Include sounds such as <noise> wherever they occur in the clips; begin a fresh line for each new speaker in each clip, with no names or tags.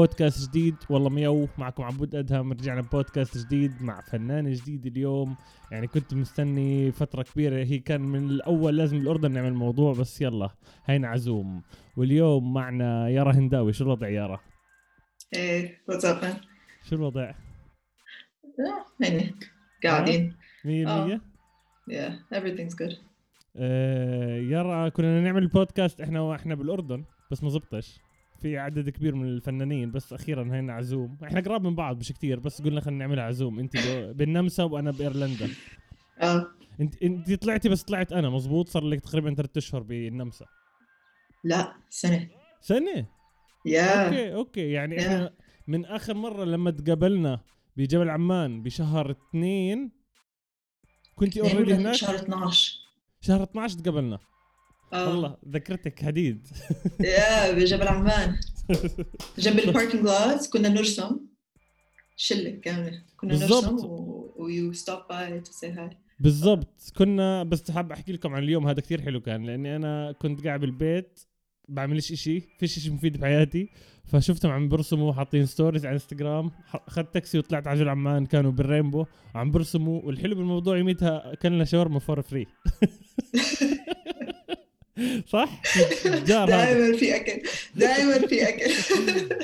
بودكاست جديد. والله ميو معكم عبود أدهم رجعنا بودكاست جديد مع فنان جديد اليوم. يعني كنت مستني فترة كبيرة. هي كان من الأول لازم الأردن نعمل موضوع بس يلا هينا عزوم. واليوم معنا يارا هنداوي. شو الوضع يارا؟
إيه man
شو الوضع؟
آه، يعني قاعدين.
مية
آه.
مية؟
Yeah everything's good.
آه يارا كنا نعمل البودكاست إحنا وإحنا بالأردن بس ما زبطش. في عدد كبير من الفنانين بس أخيرا هينا عال zoom. إحنا قراب من بعض مش كتير بس قلنا خلينا نعملها عال zoom. أنت بالنمسا وأنا بإيرلندا.
آه.
انت أنت طلعتي بس طلعت أنا مزبوط صار لك تقريبا ثلاث أشهر بالنمسا.
لا سنة.
سنة؟
yeah.
okay okay. يعني إحنا من آخر مرة لما تقابلنا بجبل عمان بشهر اثنين كنت already هناك؟
شهر 12
شهر 12 تقابلنا. والله ذكرتك حديد. <laughs>
يا بجبل عمان جنب <laughs> ال parking lot كنا نرسم. شلة كاملة. كنا. نرسم و you stop by to say hi
بالضبط. كنا بس حاب أحكي لكم عن اليوم. هذا كثير حلو كان لأني أنا كنت قاعد بالبيت بعملش إشي. فيش إشي مفيد بحياتي. فشفتهم عم برسموا حاطين stories على انستغرام اخذت تاكسي وطلعت على جبل عمان كانوا بالرينبو عم برسموا. والحلو بالموضوع يوميتها كلنا شاورما for free <laughs> صح؟ جار
دائما في أكل. دائما في أكل.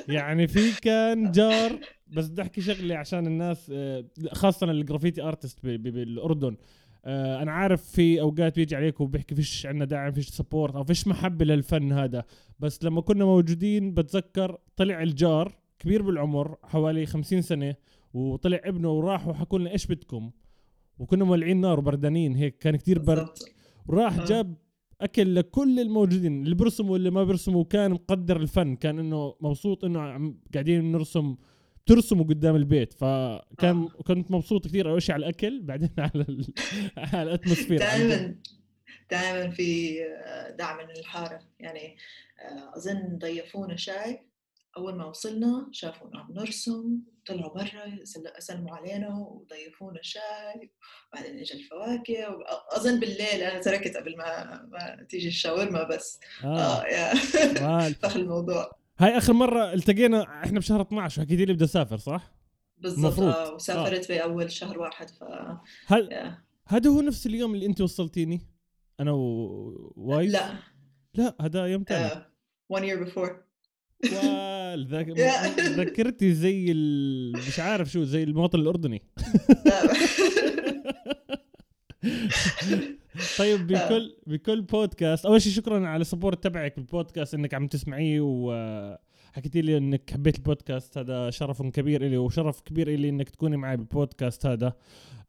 يعني في كان جار بس بدي أحكي شغلة عشان الناس آه، خاصة ال graffiti artist بالأردن. آه، أنا عارف في أوقات بيجي عليك وبيحكي فيش عندنا داعم فيش support أو فيش محبة للفن هذا. بس لما كنا موجودين بتذكر طلع الجار كبير بالعمر حوالي 50 سنة وطلع ابنه وراح وحكوا لنا إيش بدكم. وكنا مولعين نار وبردانين هيك كان كتير برد. وراح. جاب أكل لكل الموجودين اللي بيرسموا واللي ما بيرسموا كان مقدر الفن كان إنه مبسوط إنه عم قاعدين نرسم ترسموا قدام البيت. فكان
آه.
كنت مبسوط كثير أول شيء على الأكل بعدين <laughs> على ال... على الأتموسفير.
دائما دائما في آه، دعم من الحارة. يعني آه، أظن ضيفونا شاي. أول ما وصلنا شافونا عم نرسم. طلعوا برا سلموا علينا وضيفونا شاي بعدين اجى الفواكه أظن بالليل أنا تركت قبل ما, ما تيجي الشاورما بس
آه.
آه يا
آه. <laughs>
فخ الموضوع
هاي آخر مرة التقينا إحنا بشهر 12 وحكيتي لي بدي اسافر صح؟
بالضبط. آه وسافرت بأول شهر واحد ف
هل. هذا هو نفس اليوم اللي أنت وصلتيني؟ أنا و Wise One؟
لا
لا هذا يوم ثاني
آه one year before.
ذكرتي زي ال... مش عارف شو زي المواطن الأردني.
لا. <laughs>
طيب بكل بكل بودكاست أول شيء شكرا على ال support تبعك بالبودكاست إنك عم تسمعيه وحكيتي لي إنك حبيت البودكاست هذا شرف كبير لي وشرف كبير لي إنك تكوني معي بالبودكاست هذا.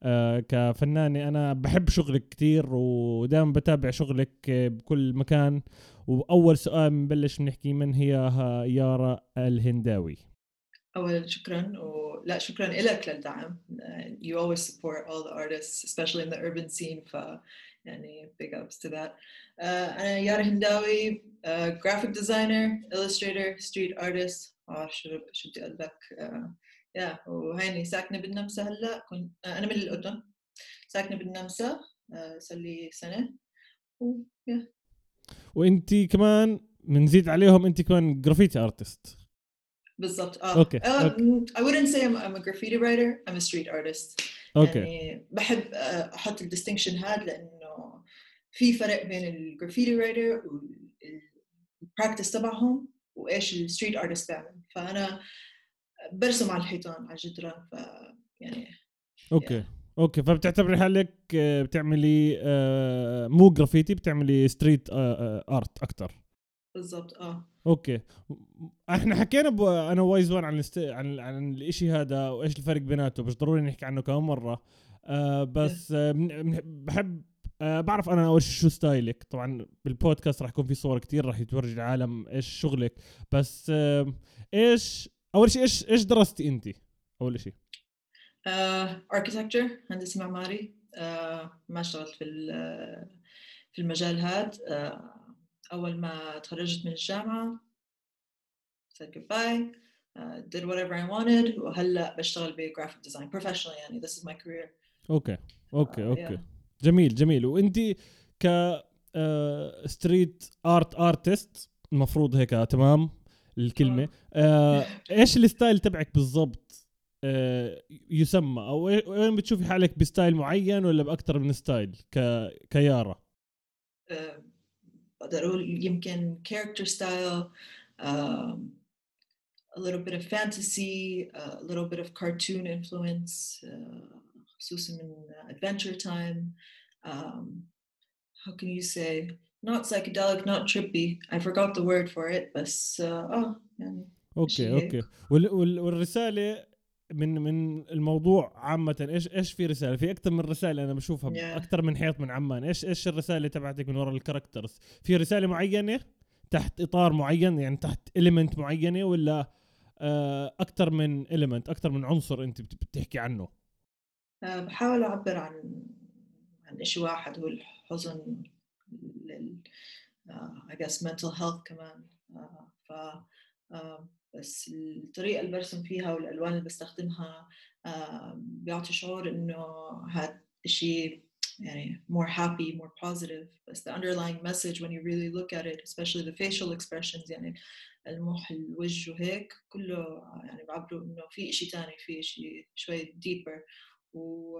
آه، كفنانة أنا بحب شغلك كتير ودائما بتابع شغلك آه، بكل مكان. وأول سؤال بنبلش بنحكي من هي يارا الهنداوي؟
أول شكرا ولا شكرا لك للدعم. You always support all the artists especially in the urban scene ف يعني big ups to that. uh, أنا يارا هنداوي uh, graphic designer illustrator street artist. آه شو بدي أقول لك؟ uh, yeah وهيني ساكنة بالنمسا هلأ. كنت أنا من الأردن ساكنة بالنمسا صار لي سنة. و yeah.
وانت كمان بنزيد عليهم انت كمان graffiti artist
بالضبط. آه.
okay،
uh,
okay.
I wouldn't say I'm, I'm a graffiti writer. I'm a street artist.
okay.
يعني بحب آه، أحط ال distinction هذا لأنه في فرق بين ال graffiti writer وال practice تبعهم وإيش ال street artist بيعمل. فأنا برسم على الحيطان على الجدران ف يعني
okay. okay فبتعتبري حالك آه، بتعملي آه، مو جرافيتي بتعملي street art أكثر
بالضبط آه.
okay. إحنا حكينا ب... أنا و Wise One عن. عن عن الإشي هذا وإيش الفرق بيناته مش ضروري نحكي عنه كمان مرة. آه بس آه من... بحب آه بعرف أنا أول شيء شو style ك. طبعا بالبودكاست راح يكون في صور كتير راح يتورجي العالم إيش شغلك. بس آه إيش أول شيء إيش إيش درستي انت أول شيء
architecture هندسة معماري. آه، ما اشتغلت في ال- في المجال هذا آه، أول ما تخرجت من الجامعة said goodbye. uh, did whatever I wanted. وهلأ بشتغل ب graphic design professionally يعني this is my career.
okay okay
آه، okay.
جميل جميل. وانت ك street art artist المفروض هيك تمام الكلمة. آه. إيش ال style تبعك بالضبط؟ آه يسمى أو وين بتشوفي حالك ب style معين ولا باكثر من style ك كيارا
آه، بقدر أقول يمكن character style um, a little bit of fantasy a little bit of cartoon influence uh, خصوصا من adventure time um, how can you say not psychedelic not trippy I forgot the word for it بس uh, آه يعني
okay okay وال وال والرساله من من الموضوع عامة إيش إيش في رسالة؟ في أكثر من رسالة أنا بشوفها yeah. أكثر من حيط من عمان، إيش إيش الرسالة تبعتك من وراء ال characters؟ في رسالة معينة تحت إطار معين يعني تحت element معينة ولا آه، أكثر من إليمنت أكثر من عنصر أنت بتحكي عنه؟
آه، بحاول أعبر عن عن شيء واحد هو الحزن لل uh, I guess mental health كمان ف بس الطريقة اللي برسم فيها والألوان اللي بستخدمها uh, بيعطي شعور إنه هذا الشيء يعني more happy more positive. بس the underlying message when you really look at it especially the facial expressions يعني المخ الوجه وهيك كله يعني بعبروا إنه في إشي تاني في إشي شوي deeper. و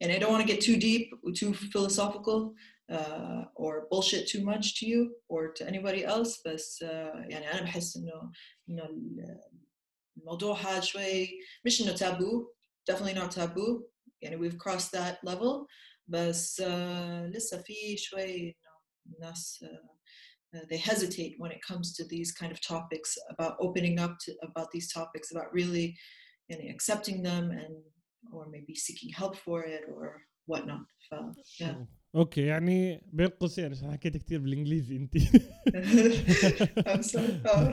يعني I don't want to get too deep or too philosophical uh, or bullshit too much to you or to anybody else بس uh, يعني أنا بحس إنه إنه الموضوع هذا شوي مش إنه تابو definitely not taboo يعني we've crossed that level بس uh, لسه في شوي إنه الناس uh, they hesitate when it comes to these kind of topics about opening up to, about these topics about really يعني accepting them and or maybe seeking help for it or whatnot ف yeah.
أوكي يعني بين قوسين عشان حكيت كثير بالإنجليزي انت. <laughs>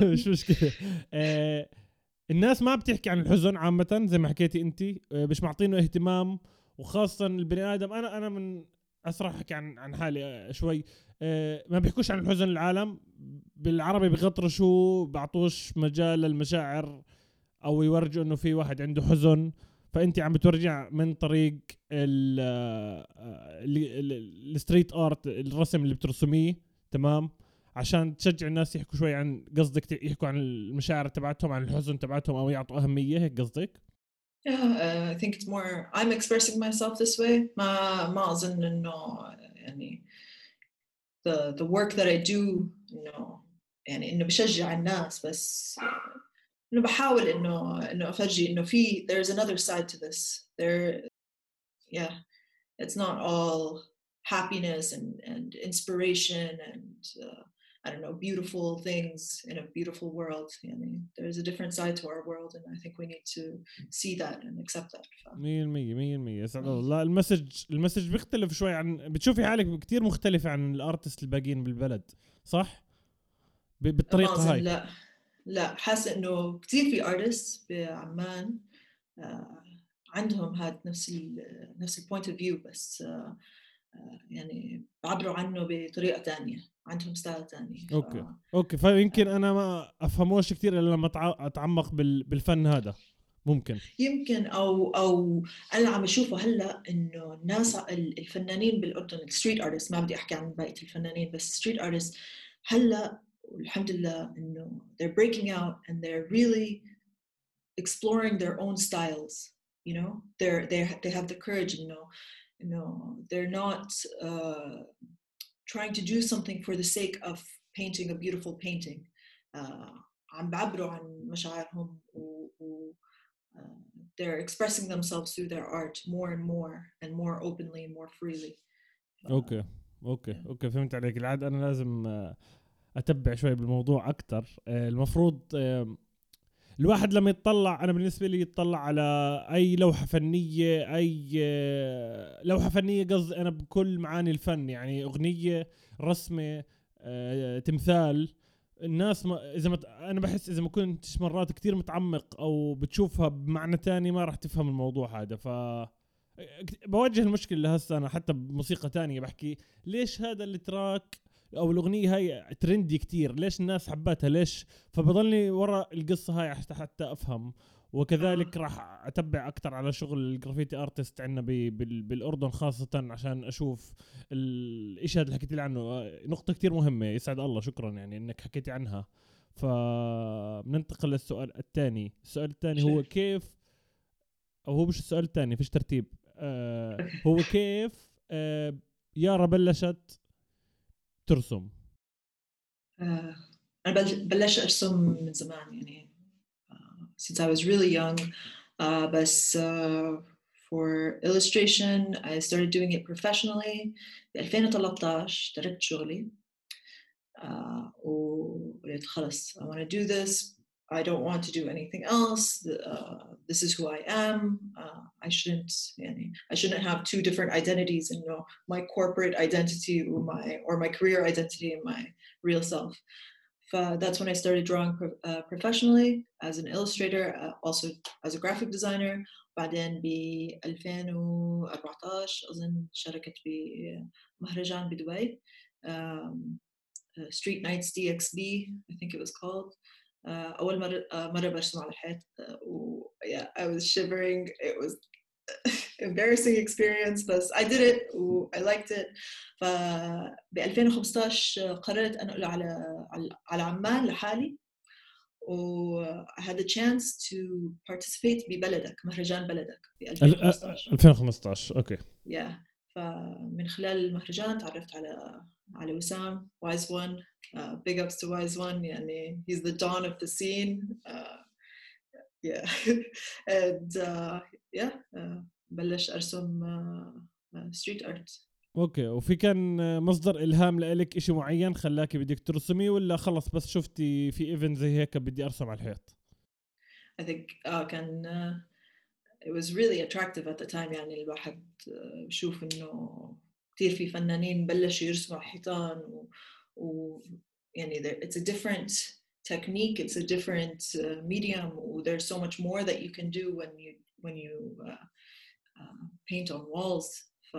<laughs> مش مشكلة. آه الناس ما بتحكي عن الحزن عامة زي ما حكيتي انت. آه مش معطينه اهتمام وخاصة البني آدم. أنا أنا من أسرع أحكي عن عن حالي شوي. آه ما بيحكوش عن الحزن العالم. بالعربي بغطرشوا بعطوش مجال للمشاعر أو يورجوا إنه في واحد عنده حزن. فأنت عم بتورجع من طريق الستريت آرت الرسم اللي بترسميه تمام عشان تشجع الناس يحكوا شوي عن قصدك يحكوا عن المشاعر تبعتهم عن الحزن تبعتهم أو يعطوا أهمية هيك قصدك؟
Yeah, uh, I think it's more I'm expressing myself this way. ما ما أظن إنه يعني the the work that I do إنه يعني إنه بشجع الناس بس انه بحاول انه انه افرجي انه في there's another side to this there yeah it's not all happiness and and inspiration and uh, I don't know beautiful things in a beautiful world يعني there's a different side to our world and I think we need to see that and accept that
100% 100% يسعد الله المسج المسج بيختلف شوي عن بتشوفي حالك كثير مختلفة عن الارتست الباقيين بالبلد صح؟ بالطريقة هاي
لا لا حاسة إنه كثير في artists بعمان آه عندهم هذا نفس ال نفس ال point of view بس آه يعني بعبروا عنه بطريقة ثانية عندهم style ثاني
ف... okay. okay. فيمكن أنا ما افهموش كثير إلا لما أتعمق بالفن هذا. ممكن.
يمكن أو أو أنا عم اشوفه هلأ إنه الناس الفنانين بالأردن ال street artists ما بدي أحكي عن بقية الفنانين بس street artists هلأ والحمد لله انه they're breaking out and they're really exploring their own styles you know they're they they have the courage you know you know they're not uh, trying to do something for the sake of painting a beautiful painting uh, عم بعبروا عن مشاعرهم و, و uh, they're expressing themselves through their art more and more and more openly and more freely
اوكي اوكي اوكي فهمت عليك العاد انا لازم أتبع شوي بالموضوع أكثر آه، المفروض الواحد لما يتطلع أنا بالنسبة لي يتطلع على أي لوحة فنية أي آه، لوحة فنية قصدي أنا بكل معاني الفن يعني أغنية رسمة آه، تمثال. الناس ما إذا مت... أنا بحس إذا ما كنتش مرات كثير متعمق أو بتشوفها بمعنى تاني ما راح تفهم الموضوع هذا. ف بواجه المشكلة لهسه أنا حتى بموسيقى تانية بحكي ليش هذا التراك أو الأغنية هاي ترندي كتير. ليش الناس حبتها؟ ليش؟ فبضلني ورا القصة هاي حتى حتى أفهم. وكذلك راح أتبع أكثر على شغل ال graffiti artists عندنا بالأردن خاصة عشان أشوف الشيء هذا اللي حكيت لي عنه. نقطة كتير مهمة. يسعد الله. شكرا يعني إنك حكيتي عنها. فبننتقل للسؤال الثاني. السؤال الثاني هو. كيف أو هو مش السؤال الثاني فيش ترتيب. آه هو <laughs> كيف آه يارا بلشت ترسم
آه، أنا بل- بلشت أرسم من زمان يعني uh, since I was really young uh, بس uh, for illustration I started doing it professionally ب 2013 تركت شغلي uh, وقلت خلص I want to do this I don't want to do anything else uh, this is who I am uh, I shouldn't يعني I shouldn't have two different identities and you know my corporate identity or my or my career identity and my real self. Uh, that's when I started drawing pro- uh, professionally as an illustrator, uh, also as a graphic designer. بعدين ب 2014 أظن شاركت بمهرجان بدبي um, uh, Street Nights DXB I think it was called uh, أول مرة uh, مرة برسم على الحيط uh, و yeah I was shivering. It was <laughs> embarrassing experience بس I did it و I liked it. ف ب 2015 قررت انقل على على- عمان لحالي و I had the chance to participate ببلدك مهرجان بلدك ب
ال- آه،
2015
2015 okay.
Yeah فمن خلال المهرجان تعرفت على على وسام Wize 1 uh, big ups to Wize 1 يعني he's the dawn of the scene. Uh, yeah. <laughs> And uh, yeah uh, بلش أرسم uh, uh, street art.
okay. وفي كان آه، مصدر إلهام لإلك إشي معين خلاكي بدك ترسمي ولا خلص بس شفتي في event زي هيك بدي أرسم على الحيط؟
I think uh, كان uh, it was really attractive at the time. يعني الواحد uh, بشوف إنه كثير في فنانين بلشوا يرسموا على الحيطان و, و يعني there, it's a different technique it's a different uh, medium there's so much more that you can do when you when you uh, uh, paint on walls ف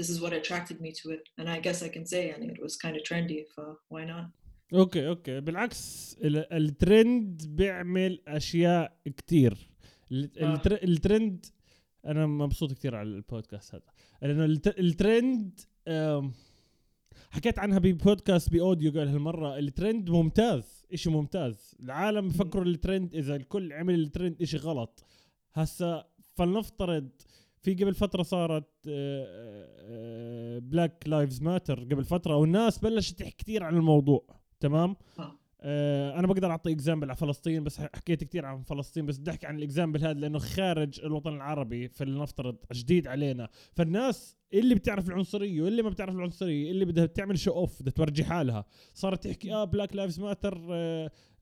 this is what attracted me to it and I guess I can say يعني it was kind of trendy ف why not
okay okay بالعكس ال- الترند بيعمل اشياء كتير ال-
آه.
التر- الترند أنا مبسوط كتير على البودكاست هذا. لأنه الت- الترند حكيت عنها ببودكاست ب audio قال هالمرة الترند ممتاز إشي ممتاز. العالم بفكروا الترند إذا الكل عمل الترند إشي غلط. هسا فلنفترض في قبل فترة صارت Black Lives Matter قبل فترة والناس بلشت تحكي كثير عن الموضوع تمام؟ أنا بقدر أعطي example على فلسطين بس حكيت كثير عن فلسطين بس بدي أحكي عن ال example هذا لأنه خارج الوطن العربي فلنفترض جديد علينا. فالناس اللي بتعرف العنصرية واللي ما بتعرف العنصرية اللي بدها تعمل show off بدها تورجي حالها. صارت تحكي آه Black Lives Matter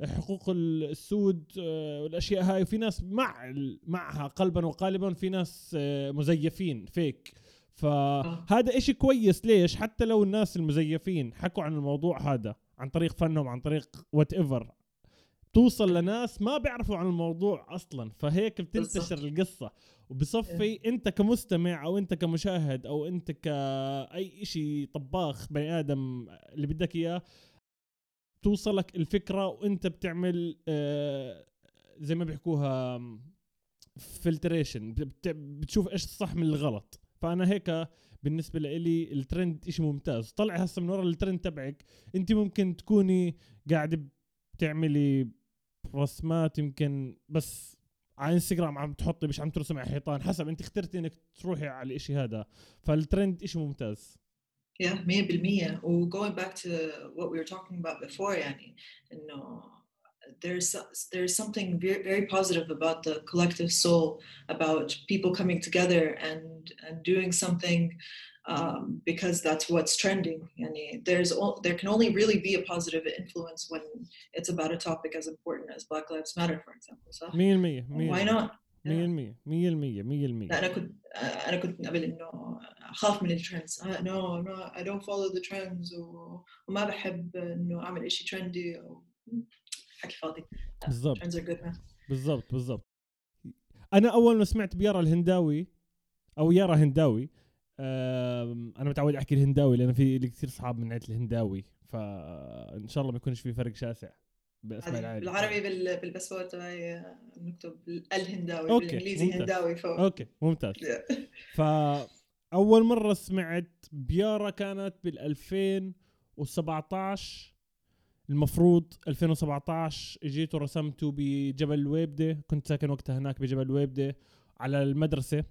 حقوق السود آه والأشياء هاي. وفي ناس مع معها قلبا وقالبا في ناس آه مزيفين فيك فهذا إشي كويس. ليش؟ حتى لو الناس المزيفين حكوا عن الموضوع هذا. عن طريق فنهم عن طريق whatever توصل لناس ما بيعرفوا عن الموضوع أصلا فهيك بتنتشر. القصة. وبصفي أنت كمستمع أو أنت كمشاهد أو أنت كأي شيء طباخ بني آدم اللي بدك إياه توصلك الفكرة وأنت بتعمل آه، زي ما بيحكوها filtration بتشوف إيش الصح من الغلط. فأنا هيك بالنسبة لإلي الترند إشي ممتاز. طلع هسه من ورا الترند تبعك انت ممكن تكوني قاعدة بتعملي رسمات يمكن بس على إنستغرام عم تحطي مش عم ترسمي على حيطان حسب انت اخترتي إنك تروحي على الإشي هذا. فالترند إشي ممتاز.
Yeah, 100%. و going back to what we were talking about before, يعني إنه there's there's something very, very positive about the collective soul, about people coming together and and doing something um, because that's what's trending. يعني there's o- there can only really be a positive influence when it's about a topic as important as Black Lives Matter, for example. So
100% 100%
why not?
100% 100% 100%
لا انا كنت انا كنت من قبل انه اخاف من الترندز نو نو اي دونت فولو ذا ترندز وما بحب انه اعمل شيء ترندي او حكي فاضي.
بالضبط. بالضبط بالضبط. أنا أول ما سمعت بيارا الهنداوي أو يارا هنداوي أنا متعود أحكي الهنداوي لأن في لي كثير اصحاب من عيله الهنداوي فإن شاء الله ما يكونش في فرق شاسع بأسماء العائله
بالعربي بال- بالباسبور تبعي نكتب الهنداوي
okay،
بالإنجليزي
ممتاز.
هنداوي فوق.
okay ممتاز. فاول مرة سمعت بيارا كانت بال 2017 المفروض 2017 اجيت ورسمته بجبل ويبدة كنت ساكن وقتها هناك بجبل ويبدة على المدرسة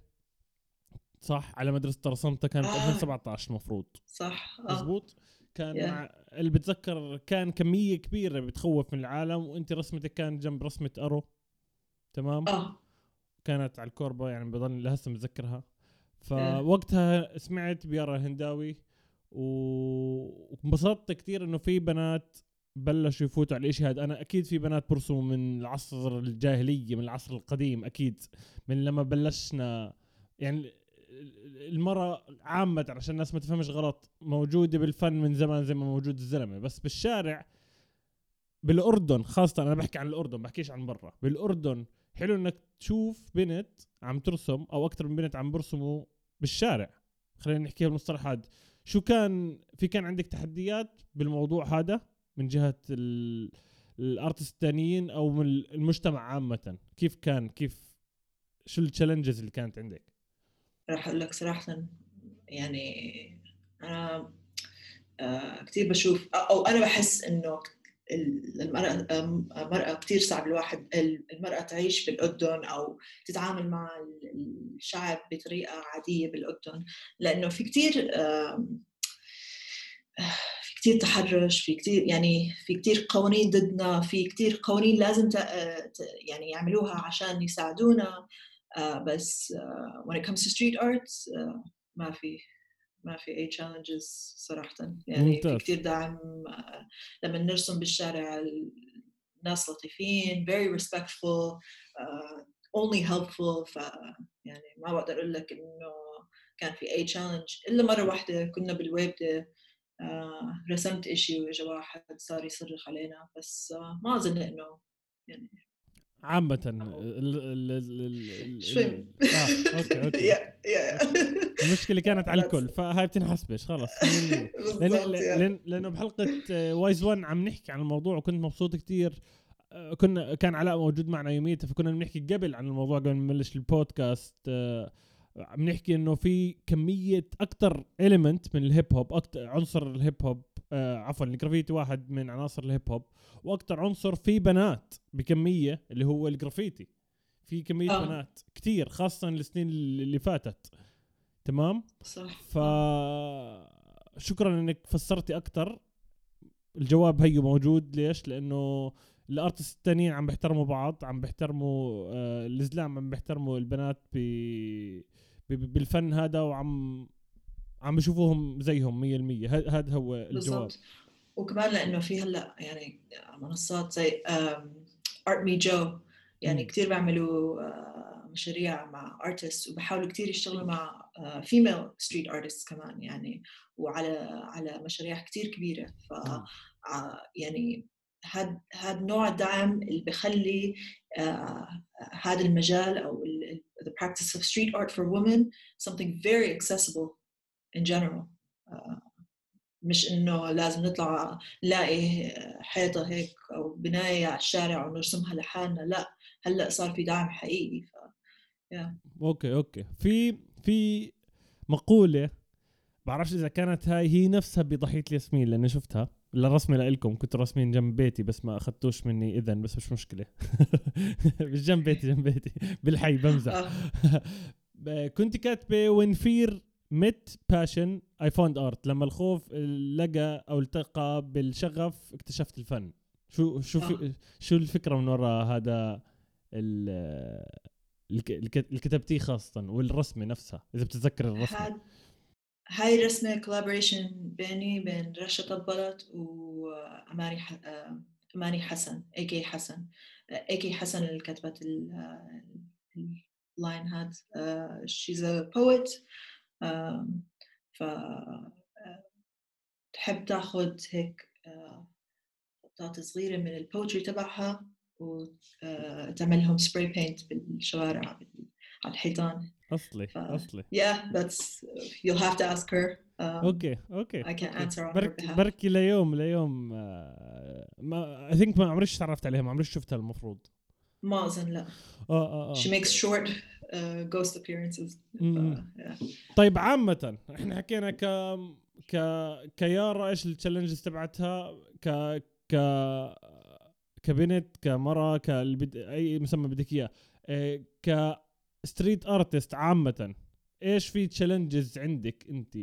صح؟ على مدرسة رسمتها كانت
آه.
2017 المفروض.
صح آه.
مزبوط؟ كان
Yeah.
مع اللي بتذكر كان كمية كبيرة بتخوف من العالم وأنت رسمتك كانت جنب رسمة أرو. تمام؟
آه.
كانت على الكوربا يعني بضل لهسه متذكرها. فوقتها سمعت بيارا هنداوي وانبسطت كثير إنه في بنات بلشوا يفوتوا على الاشي هذا أنا أكيد في بنات برسموا من العصر الجاهلية من العصر القديم أكيد. من لما بلشنا يعني المرأة عامة عشان الناس ما تفهمش غلط موجودة بالفن من زمان زي ما موجود الزلمة. بس بالشارع بالأردن خاصة أنا بحكي عن الأردن بحكيش عن برا. بالأردن حلو إنك تشوف بنت عم ترسم أو أكثر من بنت عم برسموا بالشارع. خلينا نحكيها بالمصطلح هذا شو كان في كان عندك تحديات بالموضوع هذا؟ من ال- الارتست الثانيين أو من المجتمع عامة. كيف كان؟ كيف شو التشالنجز اللي كانت عندك؟
راح أقول لك صراحة يعني أنا آه كثير بشوف أو أنا بحس إنه ال- المرأة المرأة كثير صعب الواحد المرأة تعيش بالأردن أو تتعامل مع الشعب بطريقة عادية بالأردن. لأنه في كثير كثير تحرش في كثير يعني في كثير قوانين ضدنا في كثير قوانين لازم ت- يعني يعملوها عشان يساعدونا. آه، بس آه، when it comes to street art آه، ما في ما في أي challenges صراحة. يعني
ممتاز.
في كثير دعم لما نرسم بالشارع الناس لطيفين very respectful only helpful. ف يعني ما بقدر أقول لك إنه كان في أي challenge. إلا مرة واحدة كنا بالويبدة آه، رسمت إشي وإجا واحد صار يصرخ علينا بس آه، ما أظن إنه يعني
عامة ال ال
شوي.
آه
okay okay <laughs>
المشكلة كانت على. الكل فهاي بتنحسبش خلص <laughs> لأن لأنه بحلقة Wise 1 عم نحكي عن الموضوع وكنت مبسوط كتير آه، كنا كان علاء موجود معنا يوميتها فكنا بنحكي قبل عن الموضوع قبل ما نبلش البودكاست آه، عم نحكي إنه في كمية أكثر element من الهيب هوب أكثر عنصر الهيب هوب آه عفوا الجرافيتي واحد من عناصر الهيب هوب وأكثر عنصر في بنات بكمية اللي هو الجرافيتي في كمية
آه.
بنات كتير خاصة السنين اللي فاتت. تمام؟
صح.
ف شكرا إنك فسرتي أكثر الجواب هيو موجود. ليش؟ لأنه ال artists التانيين عم بيحترموا بعض عم بيحترموا آه الإسلام عم بيحترموا البنات ب... بالفن هذا وعم عم بشوفوهم زيهم 100% هذا هو الجواب
وكمان لأنه في هلأ يعني منصات زي Art Mejo يعني. كثير بيعملوا آه، مشاريع مع artists وبحاولوا كثير يشتغلوا مع female street artists كمان يعني وعلى على مشاريع كثير كبيرة ف. ع- يعني هاد هاد نوع الدعم اللي بخلي آه، هذا المجال أو the practice of street art for women something very accessible in general. آه، مش إنه لازم نطلع نلاقي حيطة هيك أو بناية على الشارع ونرسمها لحالنا لا. هلأ صار في دعم حقيقي ف
okay okay. في في مقولة بعرفش إذا كانت هاي هي نفسها بضاحية الياسمين لأني شفتها. الرسمة لإلكم كنتوا راسمين جنب بيتي بس ما أخذتوش مني اذا بس مش مشكلة. <laughs> مش جنب بيتي جنب بيتي. بالحي بمزح.
آه،
ب- <laughs> كنت كاتبة fear met passion I found art. لما الخوف لقى أو التقى بالشغف اكتشفت الفن. شو شو في شو الفكرة من وراء هذا اللي كتبتيه خاصة والرسمة نفسها إذا بتتذكر الرسمة؟
هاد هاي رسمة collaboration بيني بين رشا طبلت وأماني أماني حسن AK حسن AK حسن اللي كتبت ال- ال line هاد. A poet. آم، ف آه، تحب تاخذ هيك آه، خطات صغيرة من ال poetry تبعها وتعملهم spray paint بالشوارع بال- على الحيطان.
أصلي
ف-
أصلي.
yeah that's you'll have to ask her um,
okay okay.
I answer on her
بركي
behalf.
بركي ليوم ليوم آه، ما I think ما عمريش تعرفت عليها ما عمريش شفتها المفروض.
ما أظن لا.
آه آه آه.
She makes short uh, ghost appearances. ف, yeah.
طيب عامة إحنا حكينا ك ك كيارا إيش ال challenges تبعتها ك ك كبنت كمرأة كالبد... أي مسمى بدك إياه. آه، ك street artist عامة. إيش في challenges عندك أنت؟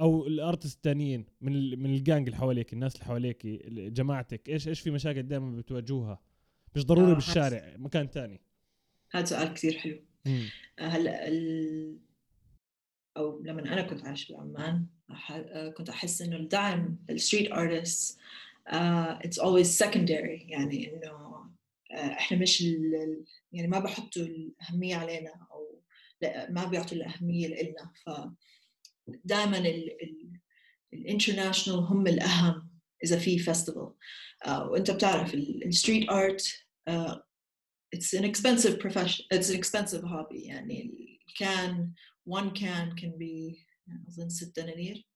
أو ال artists الثانيين من ال... من الجانج اللي حواليك الناس اللي حواليك جماعتك. إيش إيش في مشاكل دائما بتواجهوها؟ مش ضروري
آه،
بالشارع مكان ثاني
هذا سؤال كثير حلو. آه، هلا ال... أو لما أنا كنت عايش بعمان أح... آه، كنت أحس إنه الدعم لل street artists it's always secondary يعني إنه إحنا مش. يعني ما بحطوا الأهمية علينا أو لا ما بيعطوا الأهمية لنا ف دائما ال international هم الأهم إذا في festival وأنت بتعرف ال street art it's an expensive profession it's an expensive hobby. يعني ال can one can can be أظن ست دنانير.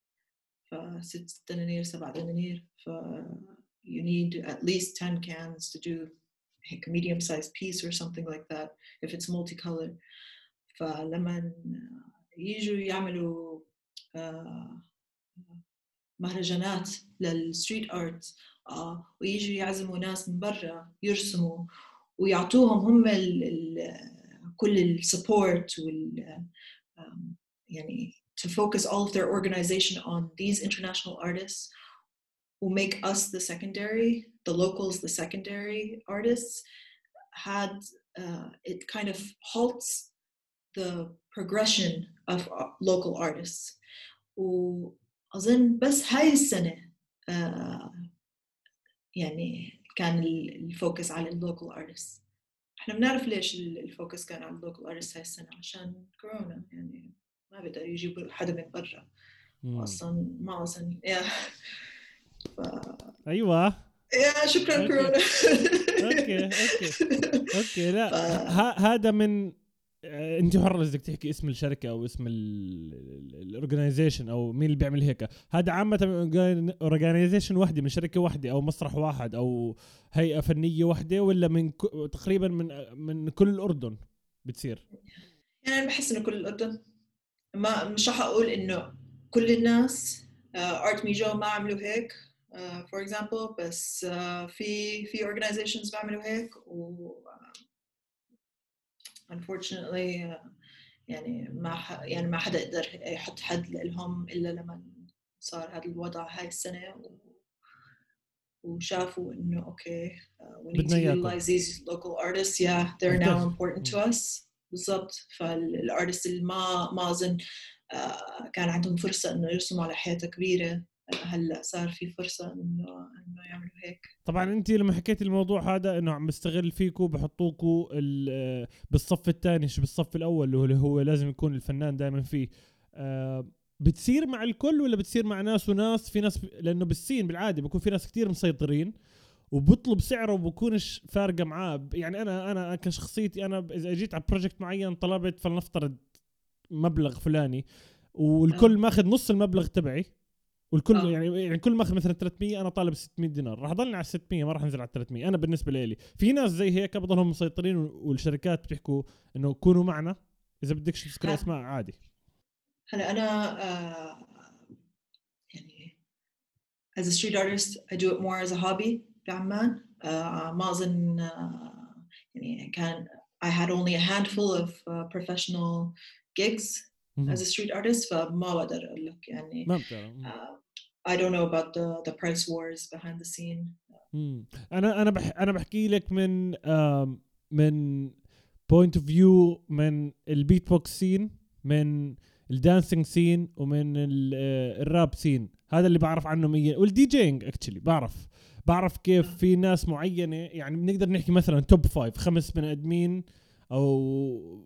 فست دنانير سبع دنانير. ف you need at least 10 cans to do a medium sized piece or something like that if it's multicolored فلما يجوا يعملوا مهرجانات للستريت ارت ويجوا يعزموا ناس من برا يرسموا ويعطوهم هم ال ال كل السبورت وال يعني to focus all of their organization on these international artists who make us the secondary, the locals the secondary artists, had uh, it kind of halts the progression of local artists. وأظن بس هاي السنة uh, يعني كان ال focus على ال local artists إحنا بنعرف ليش ال focus كان على ال local artists هاي السنة عشان كورونا يعني ما بيقدروا يجيبوا حدا من برا أصلا ما اظن يا
ف... أيوه.
يا شكرا كورونا.
okay okay. <laughs> okay لا ف... هذا من آه، أنت حر اذا تحكي اسم الشركة أو اسم ال organization أو مين اللي بيعمل هيك. هذا عامة organization وحدة من شركة واحدة أو مسرح واحد أو هيئة فنية واحدة ولا من ك... تقريبا من من كل الأردن بتصير؟
يعني بحس إنه كل الأردن. ما مش رح أقول إنه كل الناس Art uh, Mejo ما عملوا هيك. for uh, example بس uh, في في organizations بيعملوا هيك و unfortunately uh, يعني ما يعني ما حدا قدر يحط حد لهم إلا لما صار هذا الوضع هاي السنة و... وشافوا إنه okay uh, we need to utilize these local artists. Yeah they're now important to us. بالضبط. فال artists اللي ما ما أظن uh, كان عندهم فرصة إنه يرسموا على حيطة كبيرة. هلأ صار في فرصة إنه إنه يعملوا هيك.
طبعا انت لما حكيت الموضوع هذا إنه عم بستغل فيكم بحطوكوا بالصف الثاني مش بالصف الأول اللي هو لازم يكون الفنان دائما فيه. آه بتصير مع الكل ولا بتصير مع ناس وناس؟ في ناس لأنه بالسين بالعاده بكون في ناس كتير مسيطرين وبطلب سعره وبكونش فارقة معاه. يعني أنا أنا كشخصيتي أنا إذا جيت على بروجكت معين طلبت فلنفترض مبلغ فلاني والكل آه. ماخذ نص المبلغ تبعي. والكل آه. يعني يعني كل ما أخذ مثلا 300 أنا طالب 600 دينار راح اضلني على 600 ما راح أنزل على 300 أنا بالنسبة لي في ناس زي هيك بضلهم مسيطرين والشركات بتحكوا إنه كونوا معنا إذا بدكش تذكر أسماء عادي.
هلا أنا آه يعني as a street artist I do it more as a hobby بعمان. آه ما أظن آه يعني كان I had only a handful of uh, professional gigs as a street artist فما بقدر أقول لك يعني ما uh, I don't know about the the price wars behind the scene.
أنا أنا بح أنا بحكي لك من من point of view من ال beatbox scene من ال dancing scene ومن ال rap scene هذا اللي بعرف عنه مية. وال DJing actually بعرف. بعرف كيف في ناس معينة يعني بنقدر نحكي مثلا top five خمس بني آدمين أو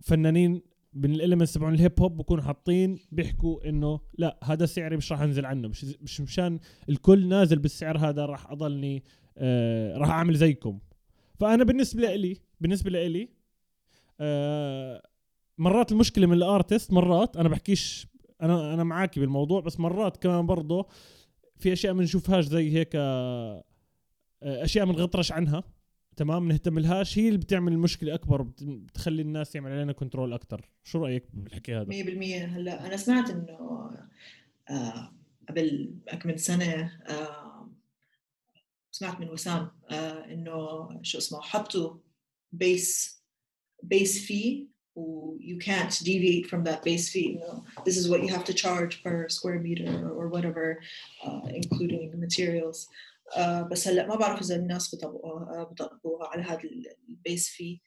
فنانين من ال elements تبعون ال hip hop بكونوا حاطين بيحكوا إنه لا هذا سعري مش راح أنزل عنه. مش مش مشان الكل نازل بالسعر هذا راح أضلني آه راح أعمل زيكم. فأنا بالنسبة لي بالنسبة لي آه مرات المشكلة من ال artist مرات أنا بحكيش أنا أنا معاكي بالموضوع بس مرات كمان برضه في أشياء ما نشوفهاش زي هيك آه أشياء بنغطرش عنها. تمام نهتم لهاش. هي اللي بتعمل المشكلة أكبر بتخلي الناس يعمل علينا control أكثر شو رأيك بالحكي هذا؟
100% هلا أنا سمعت إنه آه قبل من سنة آه سمعت من وسام آه إنه شو اسمه حطوا base بيس fee و you can't deviate from that base fee. you know this is what you have to charge per square meter or whatever uh, including materials. uh, بس هلا ما بعرف اذا الناس بطبقوها على هذا البيس فيه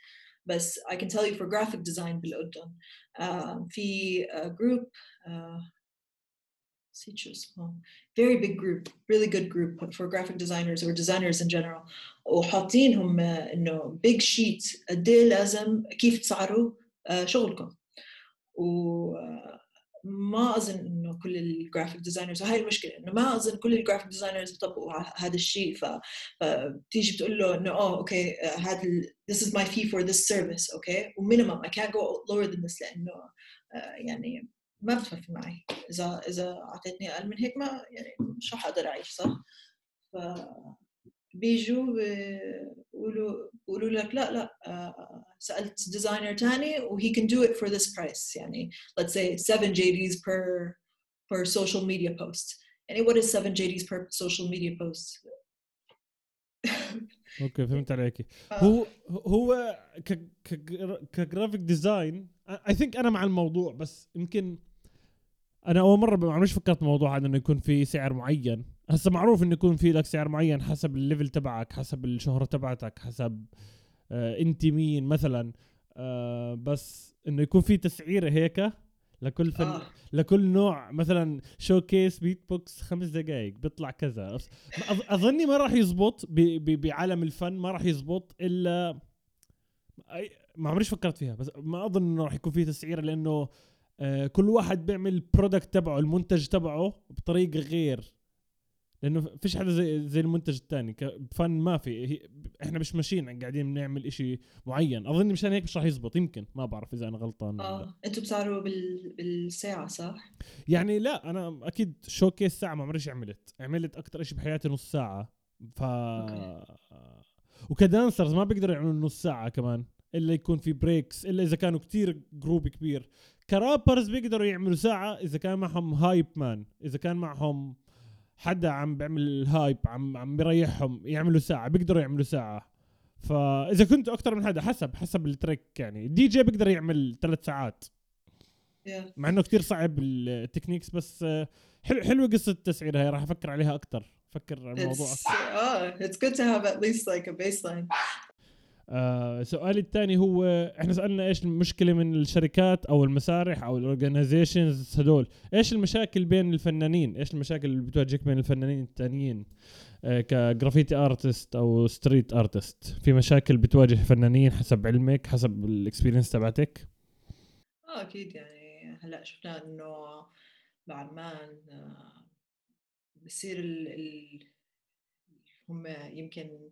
بس I can tell you for graphic design بالأردن uh, في uh, group uh, شو اسمه very big group really good group for graphic designers or designers in general وحاطينهم انه big sheet قد إيه لازم كيف تسعروا شغلكم و ما أظن إنه كل ال graphic designers وهي المشكلة إنه ما أظن كل ال graphic designers بيطبقوا هذا الشيء. فبتيجي بتقول له إنه آه okay هذا this is my fee for this service okay؟ و minimum I can't go lower than this لأنه يعني ما بتفرق معي. إذا إذا أعطيتني أقل من هيك ما يعني مش رح أقدر أعيش صح؟ ف بيجوا بيقولوا بيقولوا لك لا لا سألت designer ثاني و he can do it for this price يعني let's say 7 JDs per per social media post. يعني what is 7 JDs per social media post
okay فهمت عليك. هو هو ك graphic design I think أنا مع الموضوع بس يمكن أنا أول مرة ما عمريش فكرت الموضوع هذا إنه يكون في سعر معين؟ هسه معروف إنه يكون في لك سعر معين حسب ال level تبعك حسب الشهرة تبعتك حسب آه أنت مين مثلا. آه بس إنه يكون في تسعيره هيك لكل فن آه. لكل نوع. مثلا showcase beatbox خمس دقائق بيطلع كذا. أظني ما راح يزبط بعالم الفن ما راح يزبط إلا ما عمريش فكرت فيها. بس ما أظن إنه راح يكون في تسعيره لأنه كل واحد بيعمل ال product تبعه المنتج تبعه بطريقة غير. لأنه فيش حدا زي زي المنتج الثاني فن ما في. إحنا مش ماشيين قاعدين بنعمل إشي معين. أظن مشان هيك مش راح يزبط يمكن. ما بعرف إذا أنا غلطان
آه أنتم بتسعروا بال... بالساعة صح؟
يعني لا أنا أكيد showcase ساعة ما عمريش عملت. عملت أكثر شيء بحياتي نص ساعة. ف وك dancers ما بيقدروا يعملوا نص ساعة كمان. إلا يكون في breaks إلا إذا كانوا كتير group كبير. ك rappers بيقدروا يعملوا ساعة إذا كان معهم hype man إذا كان معهم حدا عم بيعمل hype عم عم بيريحهم يعملوا ساعة بيقدروا يعملوا ساعة. فإذا كنت أكثر من حدا حسب حسب ال trick يعني. الدي جي بيقدر يعمل ثلاث ساعات. مع إنه كتير صعب ال techniques بس حلو حلوة قصة التسعير هاي راح أفكر عليها أكثر. فكر الموضوع.
أكثر آه it's good to have at least like a baseline.
آه سؤالي الثاني هو إحنا سألنا إيش المشكلة من الشركات أو المسارح أو ال organizations هدول؟ إيش المشاكل بين الفنانين؟ إيش المشاكل اللي بتواجهك بين الفنانين الثانيين آه ك graffiti artist أو street artist في مشاكل بتواجه فنانين حسب علمك حسب ال experience تبعتك؟
آه أكيد يعني هلأ شفنا إنه بعمان آه بصير ال ال هم يمكن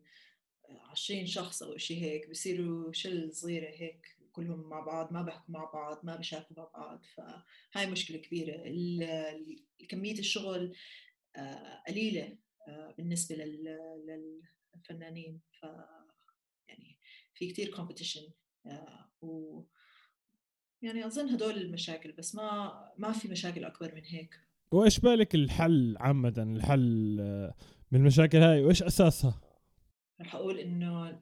20 شخص أو شيء هيك بصيروا شل صغيرة هيك كلهم مع بعض ما بيحكوا مع بعض ما بيشاركوا مع بعض فهاي مشكلة كبيرة. كمية الشغل آه، قليلة آه، بالنسبة للفنانين. ف يعني في كثير كومبيتيشن آه، و يعني أظن هدول المشاكل بس ما ما في مشاكل أكبر من هيك.
وإيش بالك الحل عامة الحل من المشاكل هاي؟ وإيش أساسها؟
رح أقول إنه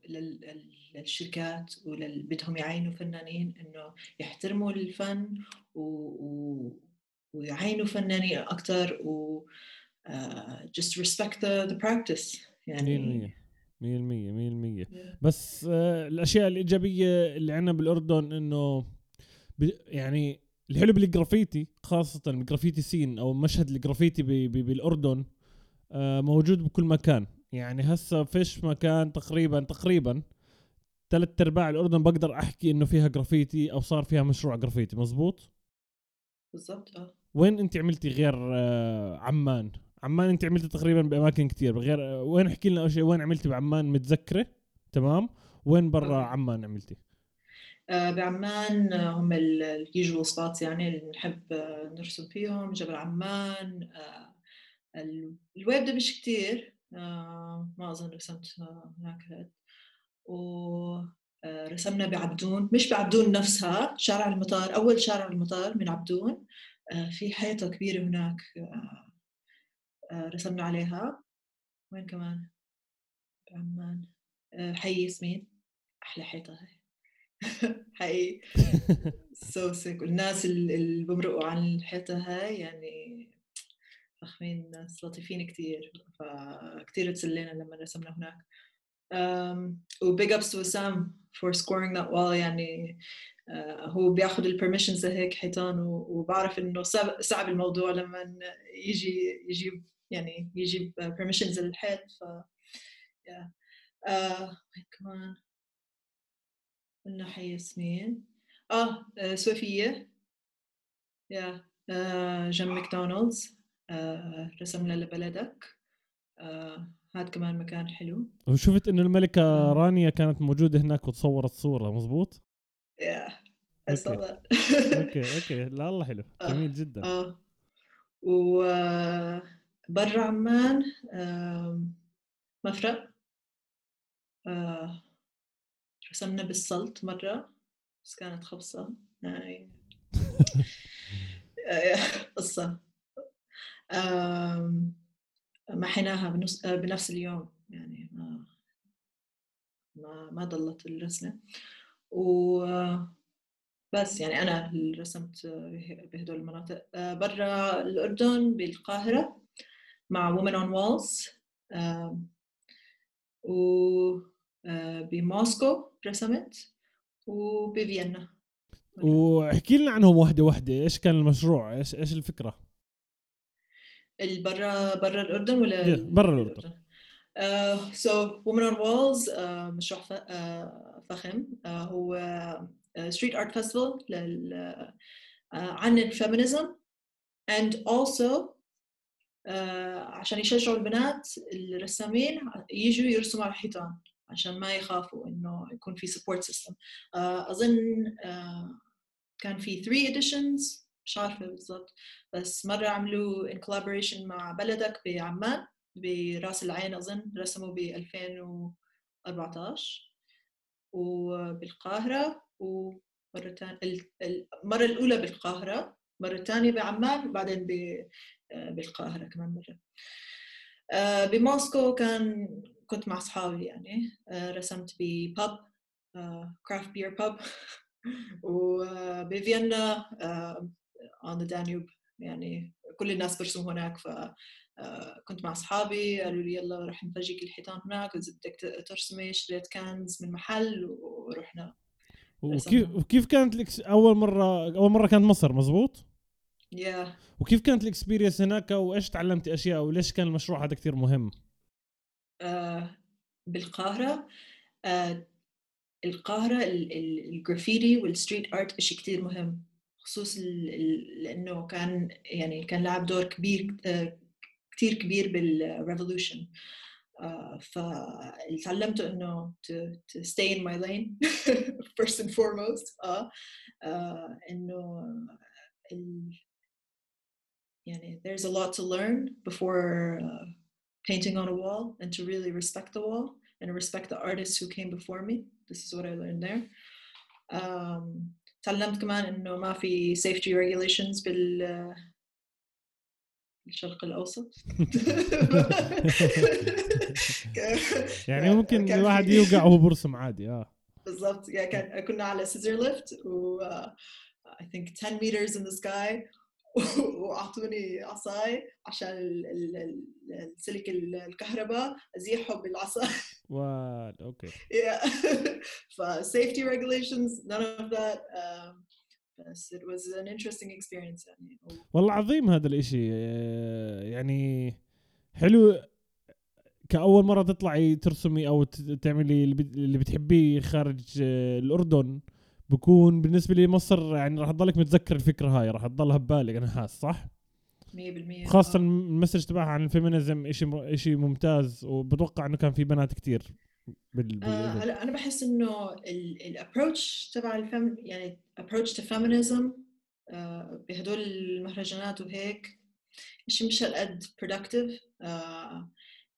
للشركات ولل بدهم يعينوا فنانين إنه يحترموا الفن و... و... ويعينوا فنانين أكثر و uh, just respect the, the practice. يعني
100% 100% 100% بس uh, الأشياء الإيجابية اللي عندنا بالأردن إنه ب... يعني الحلو بالجرافيتي خاصة ال graffiti scene أو مشهد الجرافيتي بالأردن uh, موجود بكل مكان. يعني هسه فيش مكان تقريبا تقريبا ثلاث أرباع الأردن بقدر أحكي إنه فيها جرافيتي أو صار فيها مشروع جرافيتي مزبوط؟
بالضبط آه.
وين أنت عملتي غير آه عمان؟ عمان أنت عملتي تقريبا بأماكن كثير غير آه وين احكي لنا أول شيء وين عملتي بعمان متذكرة؟ تمام؟ وين برا آه. عمان عملتي؟
آه بعمان هم ال usual spots يعني اللي بنحب نرسم فيهم جبل عمان آه اللويبدة مش كتير. ما أظن رسمت هناك ورسمنا آه، بعبدون مش بعبدون نفسها شارع المطار أول شارع المطار من عبدون. آه، في حيطة كبيرة هناك رسمنا عليها. وين كمان؟ عمان آه، حي ياسمين. أحلى حيطة هاي. حقيقي so sick والناس اللي بمرقوا عن الحيطة هاي يعني فخمين ناس لطيفين كتير فكتير تسلينا لما رسمنا هناك. um, و big ups to سام for scoring that wall يعني uh, هو بياخذ ال permissions لهيك حيطان وبعرف إنه صعب, الموضوع لما يجي يجيب يعني يجيب permissions للحيط ف yeah. uh, كمان؟ قلنا حي ياسمين. آه صويفية yeah آه جنب ماكدونالدز. رسمنا لبلدك. آه هذا كمان مكان حلو.
وشفت إنه الملكة آه. رانيا كانت موجودة هناك وتصورت صورة مزبوط؟
yeah
okay. okay okay. <laughs> لا الله حلو. جميل جدا.
آه. و برا عمان مفرق آه رسمنا بالسلط مرة بس كانت خبصة. يعني <laughs> قصة. محيناها بنص بنفس اليوم يعني ما ما ما ضلت الرسمة. و بس يعني أنا اللي رسمت بهدول المناطق. برا الأردن بالقاهرة مع Women on Walls. و بموسكو رسمت وبفيينا.
واحكي لنا عنهم واحدة واحدة إيش كان المشروع؟ إيش إيش الفكرة؟
برا برا الأردن ولا
برا الأردن.
so Women on Walls مشروع uh, فخم. uh, هو street art festival عن ال feminism. And also uh, عشان يشجعوا البنات الرسامين يجوا يرسموا على الحيطان عشان ما يخافوا إنه يكون في support system أظن آه، كان في 3 editions. مش عارفة بالضبط. بس مرة عملوا in collaboration مع بلدك بعمان برأس العين أظن رسموا ب 2014 وبالقاهرة ومرة المرة الأولى بالقاهرة مرة ثانية بعمان وبعدين آه، بالقاهرة كمان مرة. آه، بموسكو كان كنت مع أصحابي يعني. آه، رسمت بباب كرافت بير باب وبفيينا on the Danube. يعني كل الناس برسموا هناك ف آه، مع أصحابي قالوا لي يلا رح نفرجيك الحيطان هناك واذا بدك ترسمي شريت cans من محل ورحنا
وكيف وكيف كانت ال ex... أول مرة أول مرة كانت مصر؟ مزبوط؟
yeah yeah.
وكيف كانت ال experience هناك؟ وإيش تعلمتي أشياء؟ وليش كان المشروع هذا كثير مهم؟
آه، بالقاهرة آه، القاهرة ال graffiti وال street art شيء كثير مهم. خصوص لأنه كان يعني كان لعب دور كبير آه، كثير كبير بالريفولوشن فاللي تعلمته انه to, to stay in my lane first and foremost آه انه يعني there's a lot to learn before uh, painting on a wall and to really respect the wall and respect the artists who came before me. This is what I learned there. Um, تعلمت كمان إنه ما في safety regulations بال الشرق الأوسط. <laughs>
يعني ممكن الواحد يوقع وهو برسم عادي آه.
بالضبط يعني كان كنا على scissor lift و uh, I think 10 meters in the sky. وأعطوني عصاي عشان السلك الكهرباء ازيحه بالعصا
what okay. <laughs>
Yeah. <laughs> ف safety regulations none of that. Um, بس it was an interesting experience يعني.
والله عظيم هذا الإشي. يعني حلو. كأول مرة تطلعي ترسمي أو تعملي اللي بتحبيه خارج الأردن. بكون بالنسبة لي مصر يعني راح تضلك متذكر الفكرة هاي راح تضلها ببالك أنا حاس صح؟
100%
خاصة آه. ال message تبعها عن ال feminism شيء شيء ممتاز وبتوقع إنه كان في بنات كثير
بال... آه أنا بحس إنه ال approach تبع ال fem يعني approach to feminism بهدول المهرجانات وهيك شيء مش هالقد productive آه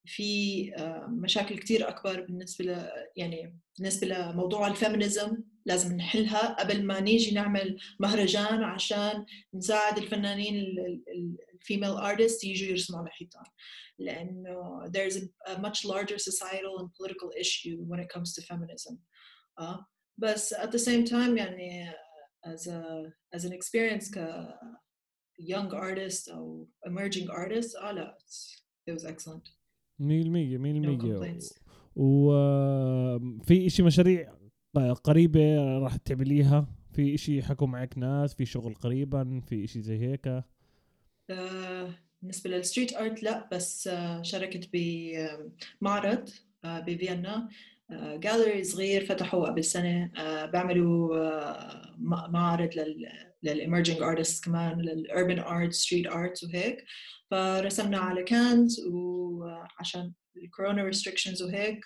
في آه مشاكل كثير أكبر بالنسبة ل يعني بالنسبة لموضوع ال feminism لازم نحلها قبل ما نيجي نعمل مهرجان عشان نساعد الفنانين الفيميل ارتست يجوا يرسموا على الحيطان لأنه there's a, a much larger societal and political issue when it comes to feminism uh, بس at the same time يعني as a as an experience ك young artist أو emerging artist آه لا it was excellent
100% 100%
no
وفي شيء مشاريع قريبة راح تعمليها؟ في إشي حكوا معك ناس؟ في شغل قريبا؟ في إشي زي هيك؟
آه، بالنسبة لل street art لا بس آه، شاركت بمعرض آه، بفيينا جاليري صغير فتحوا قبل سنة. بيعملوا معرض لل emerging artists كمان لل urban art street art وهيك. فرسمنا على cans وعشان ال corona restrictions وهيك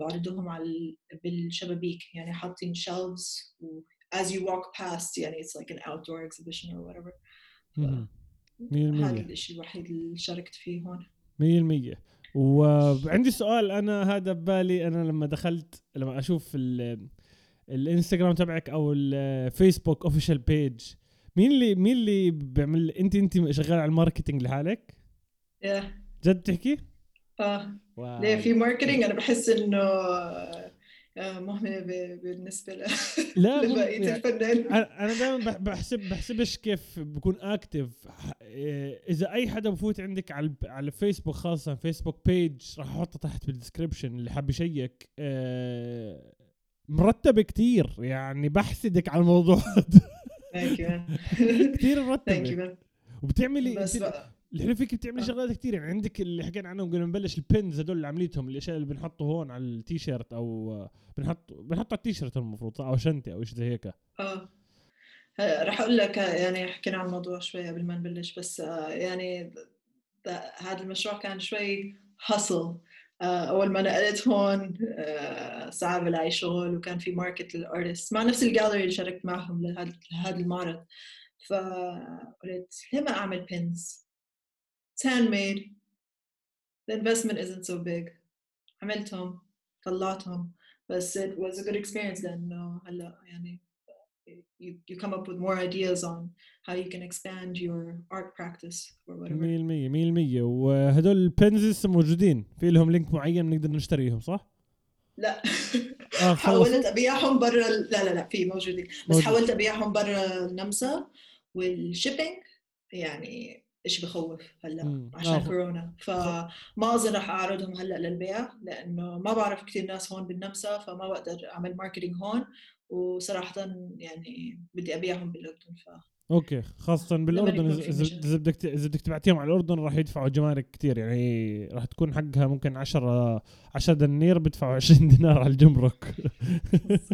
بعرضهم على بالشبابيك يعني حاطين shelves و as you walk past يعني it's like an outdoor exhibition or whatever هذا الشيء الوحيد اللي شاركت فيه هون
100% وعندي سؤال أنا هذا ببالي أنا لما دخلت لما أشوف الإنستغرام تبعك أو الفيسبوك official page مين اللي مين اللي بيعمل أنت أنت شغال على ال marketing لحالك؟
yeah.
جد تحكي؟
آه ليه في marketing أنا بحس إنه آه، مهمة بالنسبة ل... لا <laughs> لبقية يعني الفنان.
أنا دائما بحسب بحسبش كيف بكون active إذا أي حدا بفوت عندك على على الفيسبوك خاصة فيسبوك page راح احطها تحت بال description اللي حاب يشيك. آه، مرتبه كتير يعني بحسدك على الموضوع <laughs> كثير مرتبة. وبتعملي بس الحلو فيك بتعملي آه. شغلات كثير يعني عندك اللي حكينا عنهم قبل نبلش ال pins هدول اللي عمليتهم الأشياء اللي بنحطه هون على التيشيرت أو بنحط بنحط على التيشيرت المفروض أو شنطه أو شيء زي هيك.
آه. رح أقول لك يعني حكينا عن الموضوع شوي قبل ما نبلش بس آه، يعني هذا المشروع كان شوي hassle آه، أول ما نقلت هون صعب الاقي شغل وكان في market لل artists مع نفس الجاليري اللي شاركت معهم لهذا المعرض. فقلت ليه ما أعمل بينز it's handmade. The investment isn't so big. عملتهم طلعتهم بس it was a good experience لأنه هلا يعني you, you come up with more ideas on how you can expand your art practice or whatever.
100% 100% وهدول البنز لسه موجودين. في لهم لينك معين بنقدر نشتريهم صح؟
لا. آه <laughs> حاولت أبيعهم برا لا لا لا في موجودين. بس موجود. حاولت أبيعهم برا النمسا وال shipping يعني إيش بخوف هلأ عشان آه. كورونا فما أظن راح أعرضهم هلأ للبيع لأنه ما بعرف كثير ناس هون بالنمسا فما بقدر أعمل marketing هون وصراحه يعني بدي أبيعهم بالأردن ف
okay خاصة بالأردن اذا بدك إذا بدك تبعتيهم على الأردن راح يدفعوا جمارك كثير يعني راح تكون حقها ممكن 10 10 دنانير بدفعوا 20 <laughs> دينار على الجمرك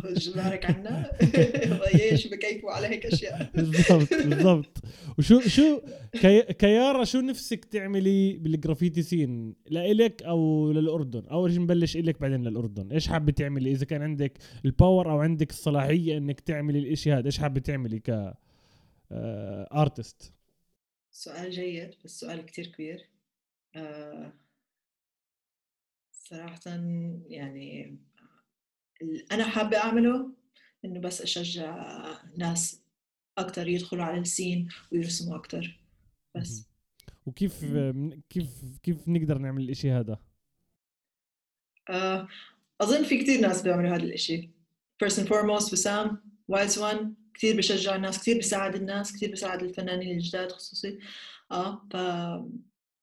الجمارك <laughs> عنا <laughs> إيش بكيفوا على هيك أشياء؟
بالضبط بالضبط. وشو شو كيارا شو نفسك تعملي بال graffiti scene؟ لإلك أو للأردن؟ اول شيء نبلش إلك بعدين للأردن؟ إيش حابة تعملي؟ إذا كان عندك ال power أو عندك الصلاحية إنك تعملي الإشي هذا إيش حابة تعملي ك artist آه،
سؤال جيد بس سؤال كتير كبير. آه، صراحة يعني أنا حابة أعمله إنه بس أشجع ناس أكتر يدخلوا على السين ويرسموا أكتر. بس
وكيف كيف كيف نقدر نعمل الإشي هذا؟
آه، أظن في كتير ناس بيعملوا هذا الإشي. First and foremost وسام وايز وان كثير بشجع الناس كثير بساعد الناس كثير بساعد الفنانين الجداد خصوصي. آه ف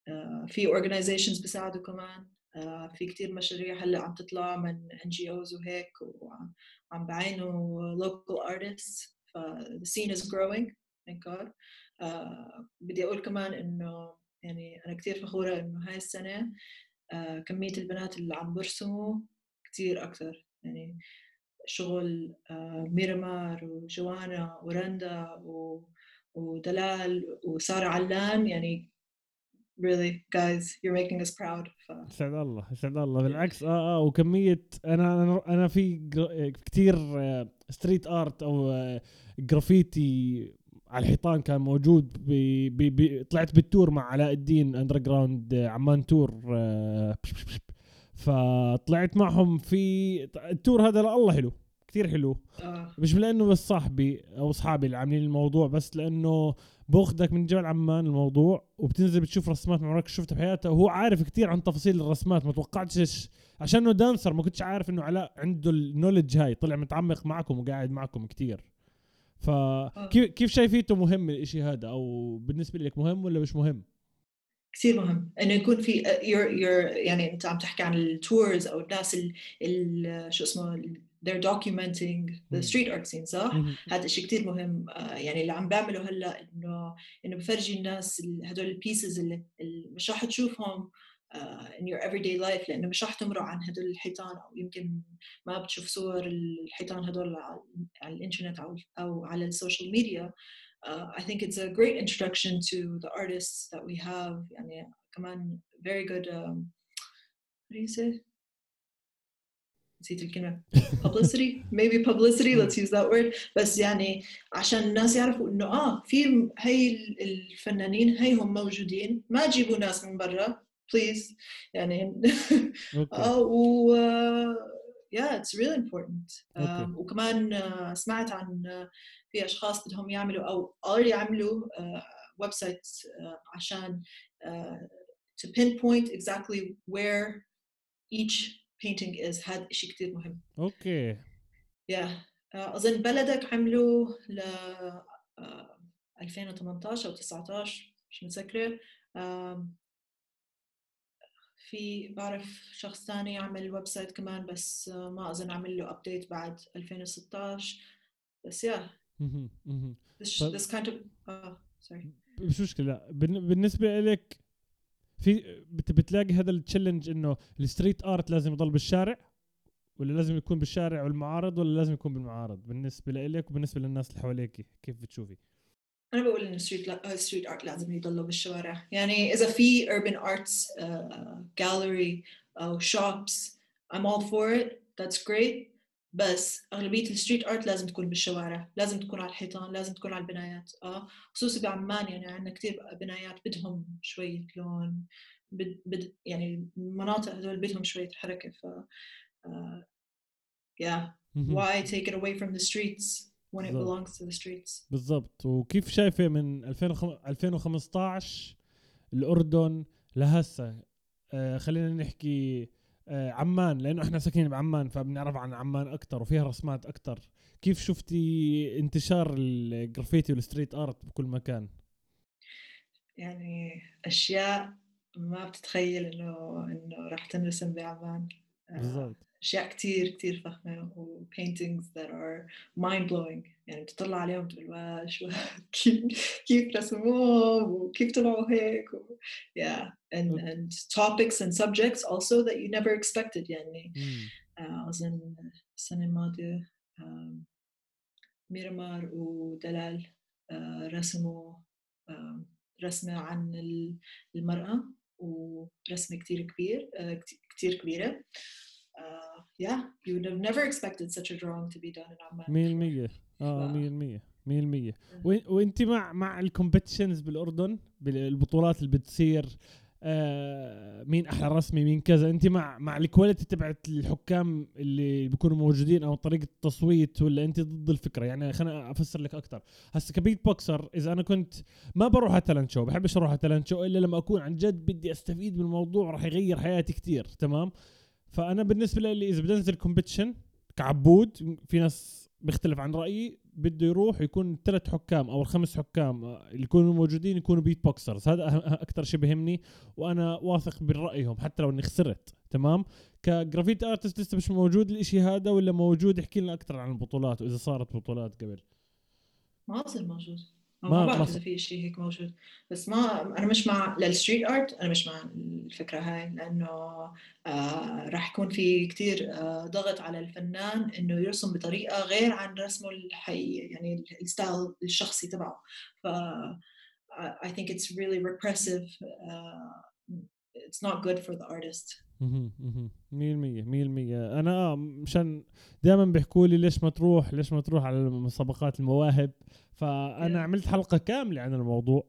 آه، في organizations بساعدوا كمان. آه، في كثير مشاريع هلأ عم تطلع من NGOs وهيك وعم بعينوا local artists. ف the scene is growing thank God. uh, بدي أقول كمان إنه يعني أنا كثير فخورة إنه هاي السنة uh, كمية البنات اللي عم برسموا كثير أكثر. يعني شغل آه، ميرمار وجوانا ورندا ودلال وسارة علان يعني really guys you're making us proud. ف...
يسعد الله يسعد الله. بالعكس آه آه وكمية أنا أنا في كثير street art أو جرافيتي على الحيطان كان موجود بي بي بي طلعت بال tour مع علاء الدين Underground Amman tour آه، فطلعت معهم في ال tour هذا الله حلو كتير حلو
آه.
مش لأنه بس صاحبي أو أصحابي اللي عاملين الموضوع بس لأنه باخذك من جبل عمان الموضوع وبتنزل بتشوف رسمات ما عمرك شفتها بحياتها وهو عارف كتير عن تفاصيل الرسمات ما توقعتش عشانه dancer ما كنتش عارف إنه علاء عنده ال knowledge هاي طلع متعمق معكم وقاعد معكم كتير فكيف كيف شايفيته مهم الإشي هذا أو بالنسبة لك مهم ولا مش مهم؟
كثير مهم. إنه يكون في you're, you're يعني أنت عم تحكي عن التورز أو الناس ال, ال شو اسمه they're documenting the street art scene صح؟ هذا الشيء كثير مهم. آه، يعني اللي عم بعمله هلأ إنه إنه بفرجي الناس هدول ال pieces اللي, اللي مش راح تشوفهم uh, in your everyday life لأنه مش راح تمرق عن هدول الحيطان أو يمكن ما بتشوف صور الحيطان هدول على الإنترنت أو أو على ال social media uh, I think it's a great introduction to the artists that we have يعني كمان very good um, what do you say نسيت الكلمة publicity <laughs> maybe publicity let's use that word بس يعني عشان الناس يعرفوا انه اه في هي الفنانين هي هم موجودين ما تجيبوا ناس من برا بليز يعني اه و yeah it's really important okay. وكمان uh, سمعت عن uh, في أشخاص بدهم يعملوا أو already عملوا web uh, site عشان to pinpoint exactly where each painting is. هذا شيء كثير مهم.
Okay.
Yeah. أظن بلدك عملوا ل 2018 أو 19 مش متذكرة. في بعرف شخص ثاني يعمل website كمان بس ما أظن عمل له update بعد 2016 بس يا this, this kind of sorry.
مش مشكلة. بالنسبة لك في بتلاقي هذا ال challenge إنه ال street art لازم يضل بالشارع؟ ولا لازم يكون بالشارع والمعارض ولا لازم يكون بالمعارض؟ بالنسبة لك وبالنسبة للناس اللي حواليك كيف بتشوفي؟
أنا بقول ان street street art لازم يضلوا بالشوارع. يعني إذا في urban arts uh, gallery أو shops I'm all for it. That's great. بس أغلبية الستريت ارت لازم تكون بالشوارع لازم تكون على الحيطان لازم تكون على البنايات آه. خصوصي بعمان يعني عندنا كثير بنايات بدهم شوية لون بد, بد يعني المناطق هذول بدهم شوية حركة ف uh, yeah. why take it away from the streets when it belongs to the streets?
بالضبط. وكيف شايفة من 2015 الأردن لهسه؟ آه خلينا نحكي آه عمان لأنه إحنا ساكنين بعمان فبنعرف عن عمان أكثر وفيها رسمات أكثر كيف شفتي انتشار ال graffiti وال street art بكل مكان؟
يعني أشياء ما بتتخيل انه إنه راح تنرسم بعمان.
آه، بالضبط.
أشياء كثير كثير فخمة و paintings that are mind blowing يعني تطلع عليهم تقول wow شو <laughs> كيف كيف رسموهم وكيف طلعوا هيك و yeah. And and topics and subjects also that you never expected. يعني uh, أظن السنة الماضية um, ميرمار ودلال uh, رسموا رسمة عن المرأة ورسمه كثير كبير uh, كثير كبيرة. Uh, yeah, you would have never expected such a drawing to be done in
Amman. 100% آه 100% 100% وانت مع مع ال competitions بالأردن بالبطولات اللي بتصير آه مين أحلى رسمي مين كذا. انت مع مع ال quality تبعت الحكام اللي بيكونوا موجودين أو طريقة التصويت ولا انت ضد الفكرة؟ يعني خليني أفسر لك أكثر هسه ك beatboxer إذا أنا كنت ما بروح على talent show بحبش أروح على talent show إلا لما أكون عن جد بدي أستفيد من الموضوع راح يغير حياتي كثير تمام؟ فأنا بالنسبة لي إذا بدي أنزل competition كعبود في ناس بيختلف عن رأيي بده يروح يكون ثلاث حكام أو الخمس حكام اللي يكونوا موجودين يكونوا beatboxers هذا أكثر شيء بهمني وأنا واثق برأيهم حتى لو إني خسرت تمام؟ ك graffiti artist لسه مش موجود الإشي هذا ولا موجود؟ احكي لنا أكثر عن البطولات وإذا صارت بطولات قبل.
ما صار موجود. ما بعرف إذا في شيء هيك موجود. بس ما أنا مش مع لل street art أنا مش مع الفكرة هاي لأنه آه راح يكون في كثير آه ضغط على الفنان إنه يرسم بطريقة غير عن رسمه الحقيقي يعني ال style الشخصي تبعه. ف I think it's really repressive uh, it's not good for the artist.
100% 100% أنا مشان دائما بيحكوا لي ليش ما تروح ليش ما تروح على مسابقات المواهب. فأنا yeah. عملت حلقة كاملة عن الموضوع.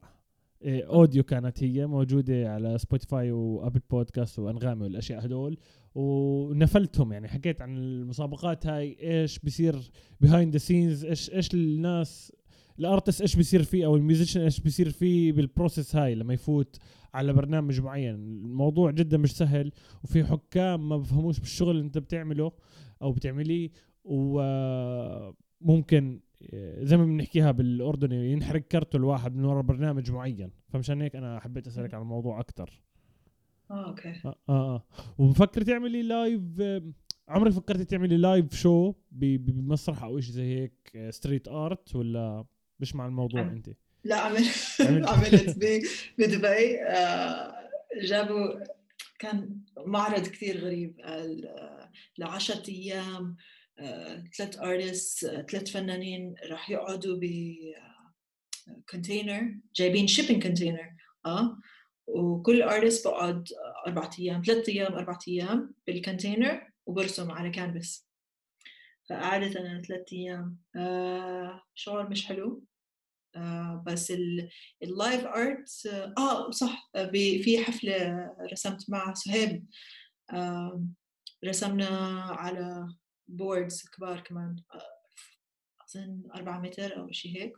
إيه، audio كانت هي موجودة على سبوتيفاي وأبل بودكاست وأنغامي والأشياء هدول ونفلتهم يعني. حكيت عن المسابقات هاي إيش بيصير behind the scenes إيش إيش الناس ال artist إيش بيصير فيه أو ال musician إيش بيصير فيه بال process هاي لما يفوت على برنامج معين. الموضوع جدا مش سهل وفي حكام ما بفهموش بالشغل اللي أنت بتعمله أو بتعمليه وممكن زي ما بنحكيها بالاردني ينحرق كرته الواحد من وراء برنامج معين. فمشان هيك أنا حبيت أسألك عن الموضوع أكثر
آه okay.
آه آه, آه. ومفكر تعملي live عمرك فكرتي تعملي live شو بمسرح أو شيء زي هيك street art ولا مش مع الموضوع
عم-
انت
لا عمل عملت <laughs> ب- بدبي آه، جابوا كان معرض كثير غريب ل 10 أيام. ثلاث artist ثلاث فنانين راح يقعدوا ب container جايبين shipping container آه وكل artist بقعد أربع أيام ثلاث أيام أربع أيام بال container وبرسم على كانفاس فقعدت أنا ثلاث أيام. آه شعور مش حلو. آه بس ال live art آه صح. آه، في حفلة رسمت مع سهيب آه رسمنا على boards كبار كمان أظن 4 متر أو شيء هيك.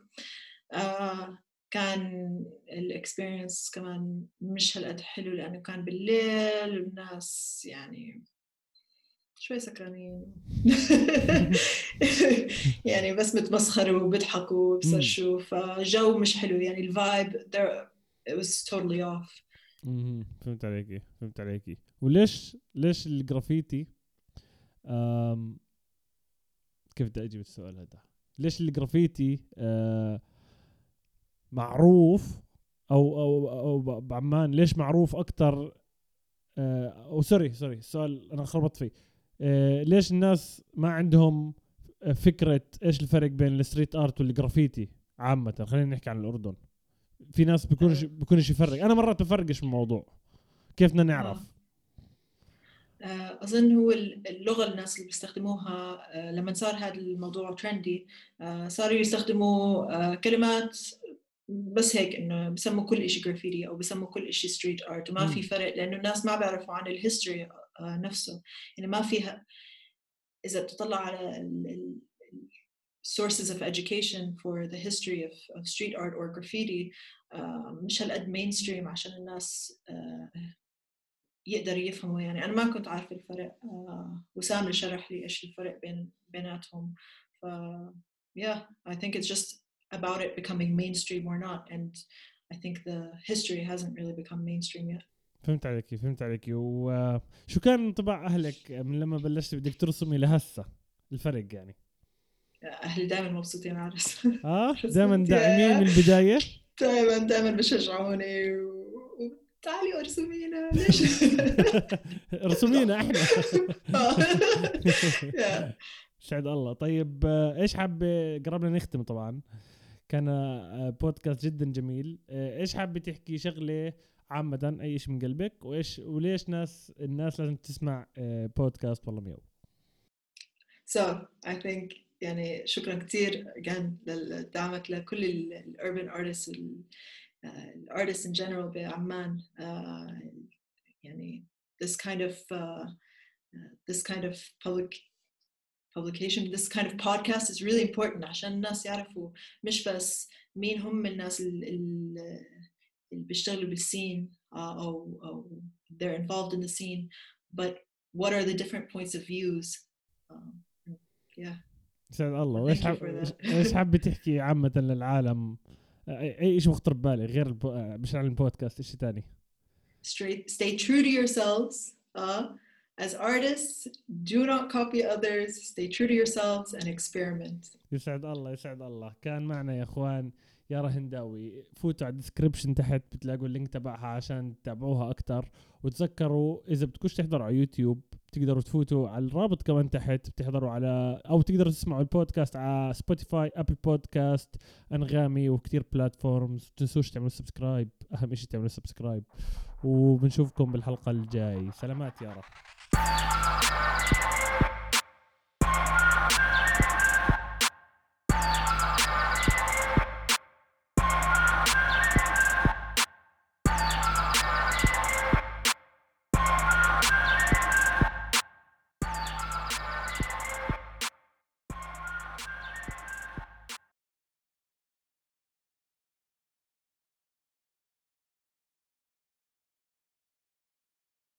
آه كان ال experience كمان مش هالقد حلو لأنه كان بالليل والناس يعني شوي سكرانين. <laughs> يعني بس بتمسخروا وبيضحكوا وبسرشوا فجو مش حلو. يعني ال vibe it was totally off.
فهمت عليكي فهمت عليكي. وليش ليش الجرافيتي؟ كيف بدي أجيب السؤال هذا؟ ليش الجرافيتي آه معروف أو أو أو بعمان ليش معروف أكثر آه أو sorry sorry السؤال أنا خربطت فيه. آه ليش الناس ما عندهم فكرة إيش الفرق بين ال street art والجرافيتي عامة؟ خلينا نحكي عن الأردن. في ناس بيكونش بيكونش يفرق. أنا مرات بفرقش الموضوع. كيف بدنا نعرف؟
آه، أظن هو اللغة الناس اللي بيستخدموها آه، لما صار هذا الموضوع trendy صاروا يستخدموا آه، كلمات بس هيك إنه بسموا كل إشي جرافيتي أو بسموا كل إشي street art وما. في فرق لأنه الناس ما بيعرفوا عن ال history نفسه يعني ما فيها إذا بتطلع على sources of education for the history of, of street art or graffiti آه، مش هالقد mainstream عشان الناس آه، يقدروا يفهموا يعني أنا ما كنت عارفة الفرق آه، وسام اللي شرح لي إيش الفرق بين بيناتهم. ف yeah I think it's just about it becoming mainstream or not and I think the history hasn't really become mainstream yet.
فهمت عليكي فهمت عليكي وشو كان انطباع أهلك من لما بلشت بدك ترسمي لهسه؟ الفرق يعني.
أهلي دائما مبسوطين على الرسم. آه؟ <laughs>
دائما داعمين من البداية؟ <laughs>
دائما دائما بشجعوني تعالي ارسمينا. <laughs> ليش؟
رسمينا
إحنا. <laughs>
سعد الله. طيب إيش حابه قربنا نختم طبعا. كان آه، بودكاست جدا جميل. آه، إيش حابه تحكي شغلة عامة أي شيء من قلبك؟ وإيش وليش ناس الناس لازم تسمع آه، بودكاست والله ميو
So I think يعني شكرا كثير again لدعمك لكل ال urban artists ال ال artists in general بعمان uh, يعني this kind of uh, uh, this kind of public publication this kind of podcast is really important عشان الناس يعرفوا مش بس مين هم الناس ال- ال- اللي بيشتغلوا بالسين uh, أو أو they're involved in the scene but what are the different points of views um, yeah
سعد الله
Thank
وايش
you
حاب
for that.
ايش حابه تحكي عامة للعالم آه، أي شيء مخطر ببالك غير البو... مش عن البودكاست شيء ثاني
stay true to yourselves uh, as artists do not copy others. Stay true to yourselves and experiment.
يسعد الله يسعد الله. كان معنا يا إخوان يارا هنداوي. فوتوا على ال description تحت بتلاقوا ال link تبعها عشان تتابعوها أكثر وتذكروا إذا بدكوش تحضروا على يوتيوب تقدروا تفوتوا على الرابط كمان تحت بتحضروا على أو تقدروا تسمعوا البودكاست على سبوتيفاي ابل بودكاست أنغامي وكتير platforms تنسوش تعملوا subscribe أهم شيء تعملوا subscribe وبنشوفكم بالحلقة الجاي. سلامات يارا